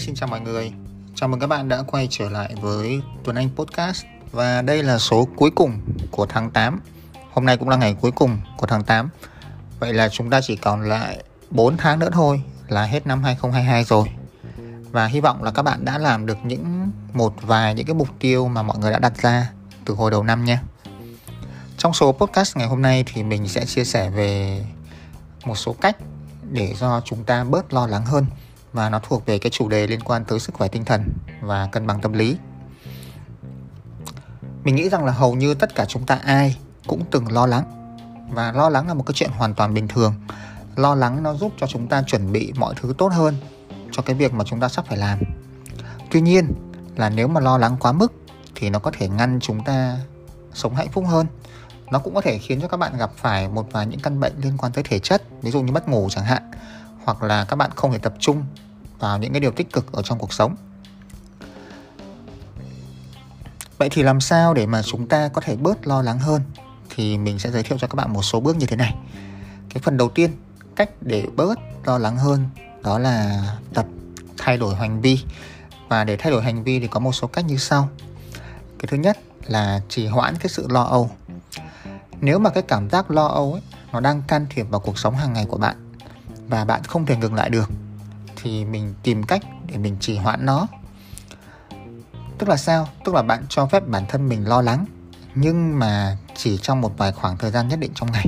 xin chào mọi người. Chào mừng các bạn đã quay trở lại với Tuấn Anh Podcast và đây là số cuối cùng của tháng 8. Hôm nay cũng là ngày cuối cùng của tháng 8. Vậy là chúng ta chỉ còn lại 4 tháng nữa thôi là hết năm 2022 rồi. Và hy vọng là các bạn đã làm được những một vài những cái mục tiêu mà mọi người đã đặt ra từ hồi đầu năm nha. Trong số podcast ngày hôm nay thì mình sẽ chia sẻ về một số cách để cho chúng ta bớt lo lắng hơn và nó thuộc về cái chủ đề liên quan tới sức khỏe tinh thần và cân bằng tâm lý. Mình nghĩ rằng là hầu như tất cả chúng ta ai cũng từng lo lắng và lo lắng là một cái chuyện hoàn toàn bình thường. Lo lắng nó giúp cho chúng ta chuẩn bị mọi thứ tốt hơn cho cái việc mà chúng ta sắp phải làm. Tuy nhiên là nếu mà lo lắng quá mức thì nó có thể ngăn chúng ta sống hạnh phúc hơn. Nó cũng có thể khiến cho các bạn gặp phải một vài những căn bệnh liên quan tới thể chất, ví dụ như mất ngủ chẳng hạn hoặc là các bạn không thể tập trung vào những cái điều tích cực ở trong cuộc sống. Vậy thì làm sao để mà chúng ta có thể bớt lo lắng hơn? Thì mình sẽ giới thiệu cho các bạn một số bước như thế này. Cái phần đầu tiên cách để bớt lo lắng hơn đó là tập thay đổi hành vi. Và để thay đổi hành vi thì có một số cách như sau. Cái thứ nhất là trì hoãn cái sự lo âu. Nếu mà cái cảm giác lo âu ấy, nó đang can thiệp vào cuộc sống hàng ngày của bạn và bạn không thể ngừng lại được, thì mình tìm cách để mình trì hoãn nó. Tức là sao? Tức là bạn cho phép bản thân mình lo lắng, nhưng mà chỉ trong một vài khoảng thời gian nhất định trong ngày.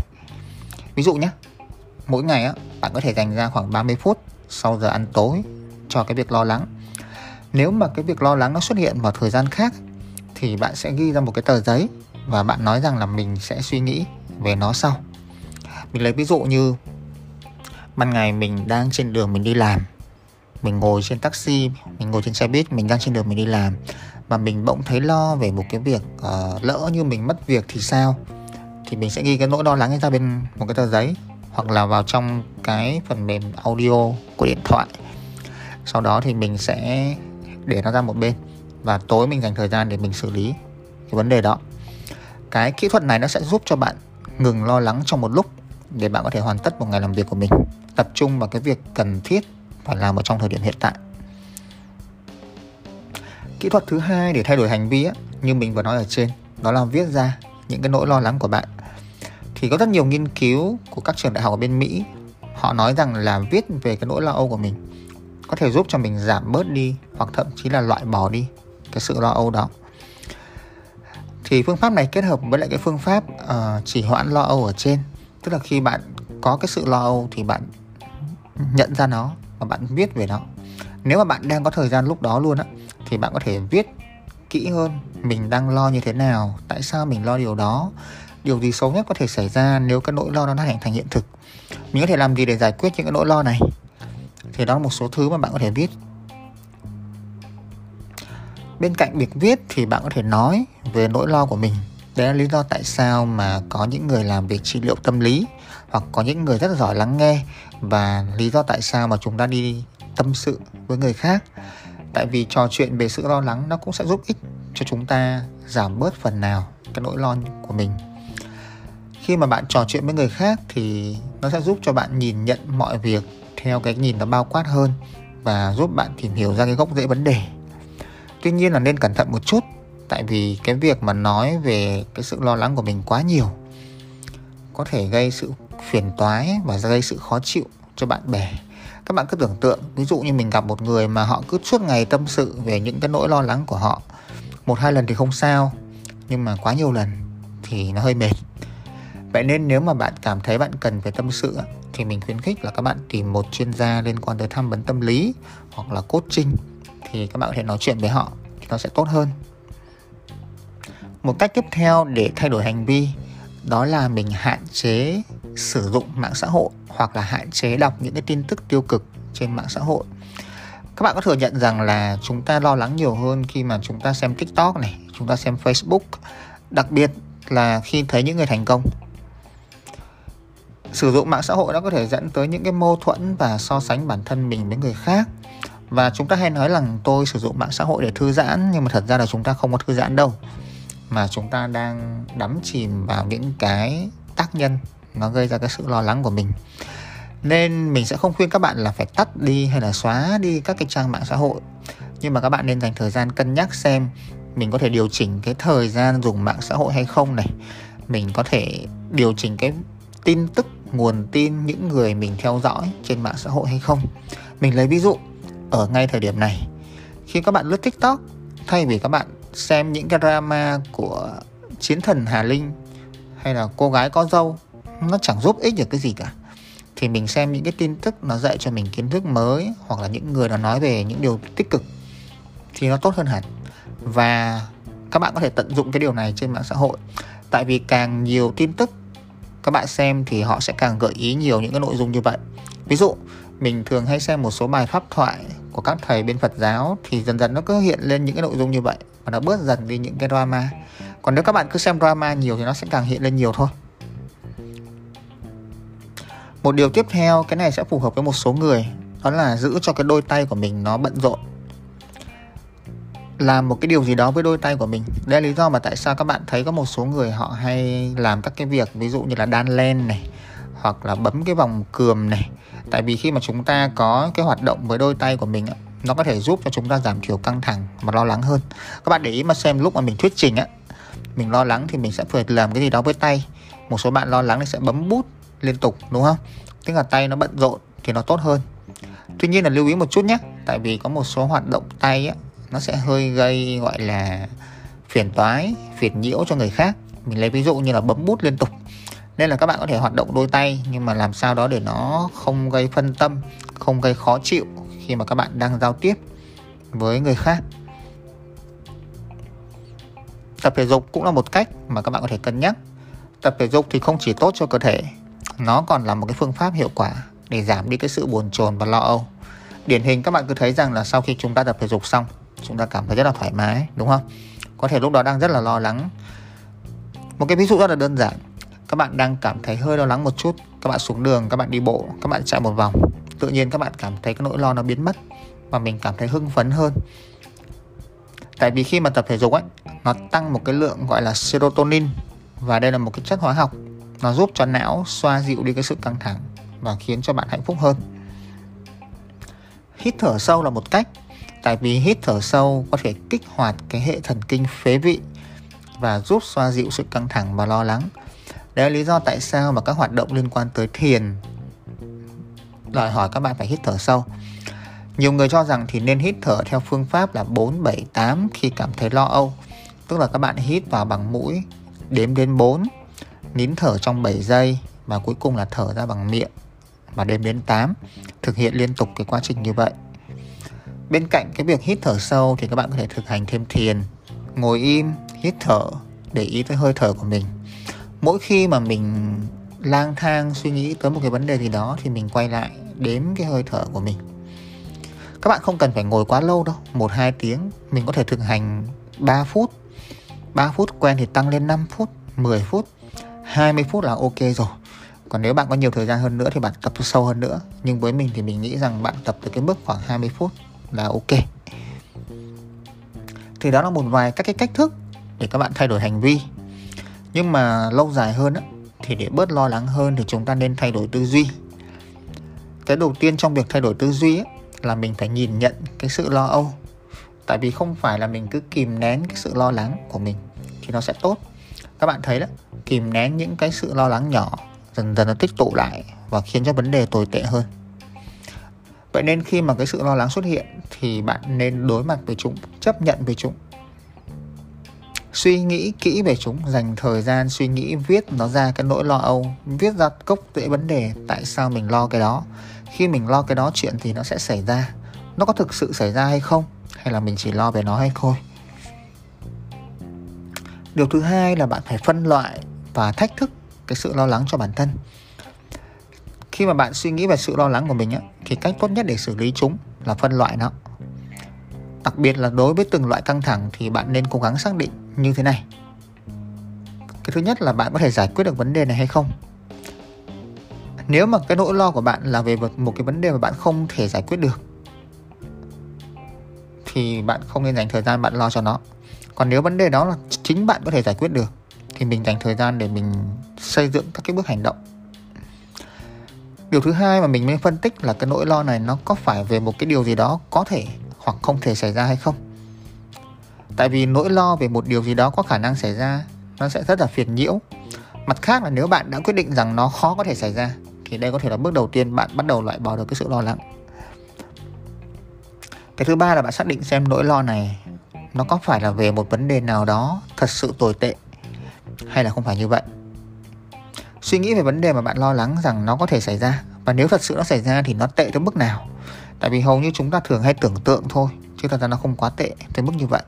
Ví dụ nhé, mỗi ngày á, bạn có thể dành ra khoảng 30 phút sau giờ ăn tối cho cái việc lo lắng. Nếu mà cái việc lo lắng nó xuất hiện vào thời gian khác, thì bạn sẽ ghi ra một cái tờ giấy và bạn nói rằng là mình sẽ suy nghĩ về nó sau. Mình lấy ví dụ như ban ngày mình đang trên đường mình đi làm. Mình ngồi trên taxi mình ngồi trên xe buýt mình đang trên đường mình đi làm. Và mình bỗng thấy lo về một cái việc uh, lỡ như mình mất việc thì sao? Thì mình sẽ ghi cái nỗi lo lắng ra bên một cái tờ giấy hoặc là vào trong cái phần mềm audio của điện thoại. Sau đó thì mình sẽ để nó ra một bên và tối mình dành thời gian để mình xử lý cái vấn đề đó. Cái kỹ thuật này nó sẽ giúp cho bạn ngừng lo lắng trong một lúc để bạn có thể hoàn tất một ngày làm việc của mình. Tập trung vào cái việc cần thiết phải làm ở trong thời điểm hiện tại. Kỹ thuật thứ hai để thay đổi hành vi á, như mình vừa nói ở trên đó là viết ra những cái nỗi lo lắng của bạn. Thì có rất nhiều nghiên cứu của các trường đại học ở bên Mỹ họ nói rằng là viết về cái nỗi lo âu của mình có thể giúp cho mình giảm bớt đi hoặc thậm chí là loại bỏ đi cái sự lo âu đó. Thì phương pháp này kết hợp với lại cái phương pháp uh, chỉ hoãn lo âu ở trên tức là khi bạn có cái sự lo âu thì bạn nhận ra nó và bạn viết về nó. Nếu mà bạn đang có thời gian lúc đó luôn á, thì bạn có thể viết kỹ hơn mình đang lo như thế nào, tại sao mình lo điều đó, điều gì xấu nhất có thể xảy ra nếu cái nỗi lo đó nó thành thành hiện thực. Mình có thể làm gì để giải quyết những cái nỗi lo này? Thì đó là một số thứ mà bạn có thể viết. Bên cạnh việc viết thì bạn có thể nói về nỗi lo của mình đấy là lý do tại sao mà có những người làm việc trị liệu tâm lý hoặc có những người rất là giỏi lắng nghe và lý do tại sao mà chúng ta đi tâm sự với người khác. Tại vì trò chuyện về sự lo lắng nó cũng sẽ giúp ích cho chúng ta giảm bớt phần nào cái nỗi lo của mình. Khi mà bạn trò chuyện với người khác thì nó sẽ giúp cho bạn nhìn nhận mọi việc theo cái nhìn nó bao quát hơn và giúp bạn tìm hiểu ra cái gốc rễ vấn đề. Tuy nhiên là nên cẩn thận một chút tại vì cái việc mà nói về cái sự lo lắng của mình quá nhiều, có thể gây sự phiền toái và gây sự khó chịu cho bạn bè. Các bạn cứ tưởng tượng, ví dụ như mình gặp một người mà họ cứ suốt ngày tâm sự về những cái nỗi lo lắng của họ. Một hai lần thì không sao, nhưng mà quá nhiều lần thì nó hơi mệt. Vậy nên nếu mà bạn cảm thấy bạn cần phải tâm sự thì mình khuyến khích là các bạn tìm một chuyên gia liên quan tới tham vấn tâm lý hoặc là coaching thì các bạn có thể nói chuyện với họ thì nó sẽ tốt hơn một cách tiếp theo để thay đổi hành vi, đó là mình hạn chế sử dụng mạng xã hội hoặc là hạn chế đọc những cái tin tức tiêu cực trên mạng xã hội. Các bạn có thừa nhận rằng là chúng ta lo lắng nhiều hơn khi mà chúng ta xem tiktok này, chúng ta xem facebook, đặc biệt là khi thấy những người thành công? Sử dụng mạng xã hội nó có thể dẫn tới những cái mâu thuẫn và so sánh bản thân mình với người khác. Và chúng ta hay nói rằng tôi sử dụng mạng xã hội để thư giãn, nhưng mà thật ra là chúng ta không có thư giãn đâu mà chúng ta đang đắm chìm vào những cái tác nhân nó gây ra cái sự lo lắng của mình. Nên mình sẽ không khuyên các bạn là phải tắt đi hay là xóa đi các cái trang mạng xã hội. Nhưng mà các bạn nên dành thời gian cân nhắc xem mình có thể điều chỉnh cái thời gian dùng mạng xã hội hay không này. Mình có thể điều chỉnh cái tin tức, nguồn tin, những người mình theo dõi trên mạng xã hội hay không. Mình lấy ví dụ, ở ngay thời điểm này, khi các bạn lướt tiktok, thay vì các bạn xem những cái drama của chiến thần hà linh hay là cô gái có dâu, nó chẳng giúp ích được cái gì cả. Thì mình xem những cái tin tức nó dạy cho mình kiến thức mới hoặc là những người nó nói về những điều tích cực thì nó tốt hơn hẳn. Và các bạn có thể tận dụng cái điều này trên mạng xã hội. Tại vì càng nhiều tin tức các bạn xem thì họ sẽ càng gợi ý nhiều những cái nội dung như vậy. Ví dụ, mình thường hay xem một số bài pháp thoại của các thầy bên Phật giáo thì dần dần nó cứ hiện lên những cái nội dung như vậy và nó bớt dần đi những cái drama. Còn nếu các bạn cứ xem drama nhiều thì nó sẽ càng hiện lên nhiều thôi. Một điều tiếp theo, cái này sẽ phù hợp với một số người. Đó là giữ cho cái đôi tay của mình nó bận rộn. Làm một cái điều gì đó với đôi tay của mình. Đây là lý do mà tại sao các bạn thấy có một số người họ hay làm các cái việc, ví dụ như là đan len này, hoặc là bấm cái vòng cườm này. Tại vì khi mà chúng ta có cái hoạt động với đôi tay của mình nó có thể giúp cho chúng ta giảm thiểu căng thẳng và lo lắng hơn. Các bạn để ý mà xem lúc mà mình thuyết trình á, mình lo lắng thì mình sẽ phải làm cái gì đó với tay. Một số bạn lo lắng thì sẽ bấm bút liên tục, đúng không? Tức là tay nó bận rộn thì nó tốt hơn. Tuy nhiên là lưu ý một chút nhé, tại vì có một số hoạt động tay á, nó sẽ hơi gây gọi là phiền toái, phiền nhiễu cho người khác. Mình lấy ví dụ như là bấm bút liên tục. Nên là các bạn có thể hoạt động đôi tay, nhưng mà làm sao đó để nó không gây phân tâm, không gây khó chịu khi mà các bạn đang giao tiếp với người khác. Tập thể dục cũng là một cách mà các bạn có thể cân nhắc. Tập thể dục thì không chỉ tốt cho cơ thể, nó còn là một cái phương pháp hiệu quả để giảm đi cái sự buồn chồn và lo âu. Điển hình các bạn cứ thấy rằng là sau khi chúng ta tập thể dục xong, chúng ta cảm thấy rất là thoải mái, đúng không? Có thể lúc đó đang rất là lo lắng. Một cái ví dụ rất là đơn giản, các bạn đang cảm thấy hơi lo lắng một chút, các bạn xuống đường, các bạn đi bộ, các bạn chạy một vòng tự nhiên các bạn cảm thấy cái nỗi lo nó biến mất và mình cảm thấy hưng phấn hơn. Tại vì khi mà tập thể dục ấy, nó tăng một cái lượng gọi là serotonin và đây là một cái chất hóa học. Nó giúp cho não xoa dịu đi cái sự căng thẳng và khiến cho bạn hạnh phúc hơn. Hít thở sâu là một cách, tại vì hít thở sâu có thể kích hoạt cái hệ thần kinh phế vị và giúp xoa dịu sự căng thẳng và lo lắng. Đấy là lý do tại sao mà các hoạt động liên quan tới thiền đòi hỏi các bạn phải hít thở sâu. Nhiều người cho rằng thì nên hít thở theo phương pháp là 4 7 8 khi cảm thấy lo âu. Tức là các bạn hít vào bằng mũi, đếm đến 4, nín thở trong 7 giây và cuối cùng là thở ra bằng miệng và đếm đến 8. Thực hiện liên tục cái quá trình như vậy. Bên cạnh cái việc hít thở sâu thì các bạn có thể thực hành thêm thiền, ngồi im, hít thở, để ý tới hơi thở của mình. Mỗi khi mà mình lang thang suy nghĩ tới một cái vấn đề gì đó thì mình quay lại đếm cái hơi thở của mình. Các bạn không cần phải ngồi quá lâu đâu, 1-2 tiếng, mình có thể thực hành 3 phút. 3 phút quen thì tăng lên 5 phút, 10 phút, 20 phút là ok rồi. Còn nếu bạn có nhiều thời gian hơn nữa thì bạn tập sâu hơn nữa. Nhưng với mình thì mình nghĩ rằng bạn tập từ cái mức khoảng 20 phút là ok thì đó là một vài các cái cách thức để các bạn thay đổi hành vi nhưng mà lâu dài hơn á, thì để bớt lo lắng hơn thì chúng ta nên thay đổi tư duy. Cái đầu tiên trong việc thay đổi tư duy ấy, là mình phải nhìn nhận cái sự lo âu. Tại vì không phải là mình cứ kìm nén cái sự lo lắng của mình thì nó sẽ tốt. Các bạn thấy đó kìm nén những cái sự lo lắng nhỏ dần dần nó tích tụ lại và khiến cho vấn đề tồi tệ hơn. Vậy nên khi mà cái sự lo lắng xuất hiện thì bạn nên đối mặt với chúng, chấp nhận với chúng. Suy nghĩ kỹ về chúng, dành thời gian suy nghĩ viết nó ra cái nỗi lo âu, viết ra cốc rễ vấn đề tại sao mình lo cái đó. Khi mình lo cái đó chuyện thì nó sẽ xảy ra. Nó có thực sự xảy ra hay không? Hay là mình chỉ lo về nó hay thôi? Điều thứ hai là bạn phải phân loại và thách thức cái sự lo lắng cho bản thân khi mà bạn suy nghĩ về sự lo lắng của mình á, thì cách tốt nhất để xử lý chúng là phân loại nó đặc biệt là đối với từng loại căng thẳng thì bạn nên cố gắng xác định như thế này. Cái thứ nhất là bạn có thể giải quyết được vấn đề này hay không? Nếu mà cái nỗi lo của bạn là về một cái vấn đề mà bạn không thể giải quyết được, thì bạn không nên dành thời gian bạn lo cho nó. Còn nếu vấn đề đó là chính bạn có thể giải quyết được, thì mình dành thời gian để mình xây dựng các cái bước hành động. Điều thứ hai mà mình mới phân tích là cái nỗi lo này nó có phải về một cái điều gì đó có thể hoặc không thể xảy ra hay không? Tại vì nỗi lo về một điều gì đó có khả năng xảy ra, nó sẽ rất là phiền nhiễu. Mặt khác là nếu bạn đã quyết định rằng nó khó có thể xảy ra, thì đây có thể là bước đầu tiên bạn bắt đầu loại bỏ được cái sự lo lắng. Cái thứ ba là bạn xác định xem nỗi lo này nó có phải là về một vấn đề nào đó thật sự tồi tệ, hay là không phải như vậy. Suy nghĩ về vấn đề mà bạn lo lắng rằng nó có thể xảy ra, và nếu thật sự nó xảy ra thì nó tệ tới mức nào? Tại vì hầu như chúng ta thường hay tưởng tượng thôi, chứ thật ra nó không quá tệ tới mức như vậy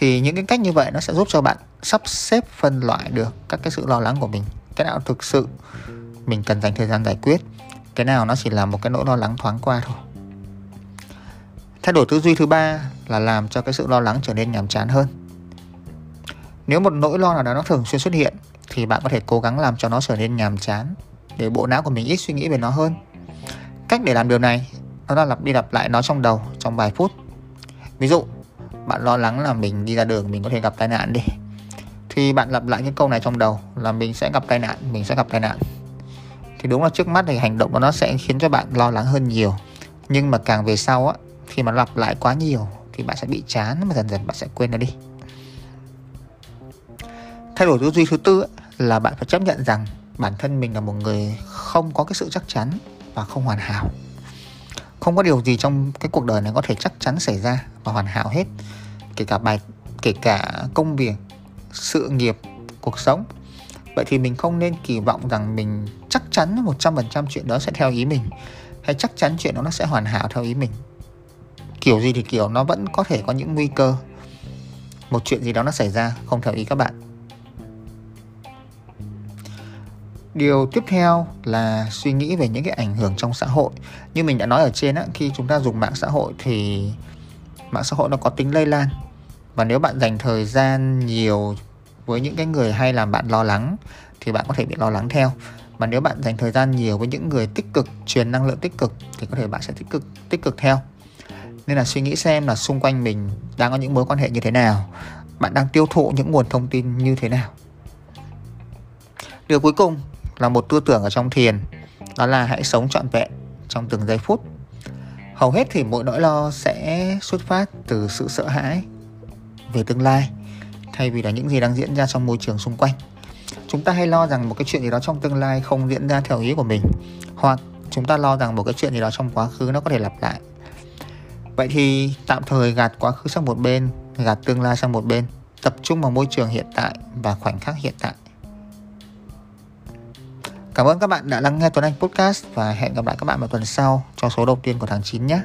thì những cái cách như vậy nó sẽ giúp cho bạn sắp xếp phân loại được các cái sự lo lắng của mình. Cái nào thực sự mình cần dành thời gian giải quyết, cái nào nó chỉ là một cái nỗi lo lắng thoáng qua thôi. Thay đổi tư duy thứ ba là làm cho cái sự lo lắng trở nên nhàm chán hơn. Nếu một nỗi lo nào đó nó thường xuyên xuất hiện, thì bạn có thể cố gắng làm cho nó trở nên nhàm chán để bộ não của mình ít suy nghĩ về nó hơn. Cách để làm điều này đó là lặp đi lặp lại nó trong đầu trong vài phút. Ví dụ bạn lo lắng là mình đi ra đường mình có thể gặp tai nạn đi. Thì bạn lặp lại cái câu này trong đầu là mình sẽ gặp tai nạn, mình sẽ gặp tai nạn. Thì đúng là trước mắt thì hành động của nó sẽ khiến cho bạn lo lắng hơn nhiều. Nhưng mà càng về sau á, khi mà lặp lại quá nhiều thì bạn sẽ bị chán mà dần dần bạn sẽ quên nó đi. Thay đổi tư duy thứ tư là bạn phải chấp nhận rằng bản thân mình là một người không có cái sự chắc chắn và không hoàn hảo. Không có điều gì trong cái cuộc đời này có thể chắc chắn xảy ra và hoàn hảo hết. Kể cả bài kể cả công việc sự nghiệp cuộc sống. Vậy thì mình không nên kỳ vọng rằng mình chắc chắn 100% chuyện đó sẽ theo ý mình hay chắc chắn chuyện đó nó sẽ hoàn hảo theo ý mình. Kiểu gì thì kiểu nó vẫn có thể có những nguy cơ. Một chuyện gì đó nó xảy ra không theo ý các bạn. Điều tiếp theo là suy nghĩ về những cái ảnh hưởng trong xã hội. Như mình đã nói ở trên á, khi chúng ta dùng mạng xã hội thì mạng xã hội nó có tính lây lan. Và nếu bạn dành thời gian nhiều với những cái người hay làm bạn lo lắng, thì bạn có thể bị lo lắng theo. Mà nếu bạn dành thời gian nhiều với những người tích cực, truyền năng lượng tích cực, thì có thể bạn sẽ tích cực tích cực theo. Nên là suy nghĩ xem là xung quanh mình đang có những mối quan hệ như thế nào, bạn đang tiêu thụ những nguồn thông tin như thế nào. Điều cuối cùng là một tư tưởng ở trong thiền, đó là hãy sống trọn vẹn trong từng giây phút hầu hết thì mỗi nỗi lo sẽ xuất phát từ sự sợ hãi về tương lai, thay vì là những gì đang diễn ra trong môi trường xung quanh. Chúng ta hay lo rằng một cái chuyện gì đó trong tương lai không diễn ra theo ý của mình, hoặc chúng ta lo rằng một cái chuyện gì đó trong quá khứ nó có thể lặp lại. Vậy thì tạm thời gạt quá khứ sang một bên, gạt tương lai sang một bên, tập trung vào môi trường hiện tại và khoảnh khắc hiện tại. Cảm ơn các bạn đã lắng nghe Tuấn Anh Podcast và hẹn gặp lại các bạn vào tuần sau cho số đầu tiên của tháng 9 nhé.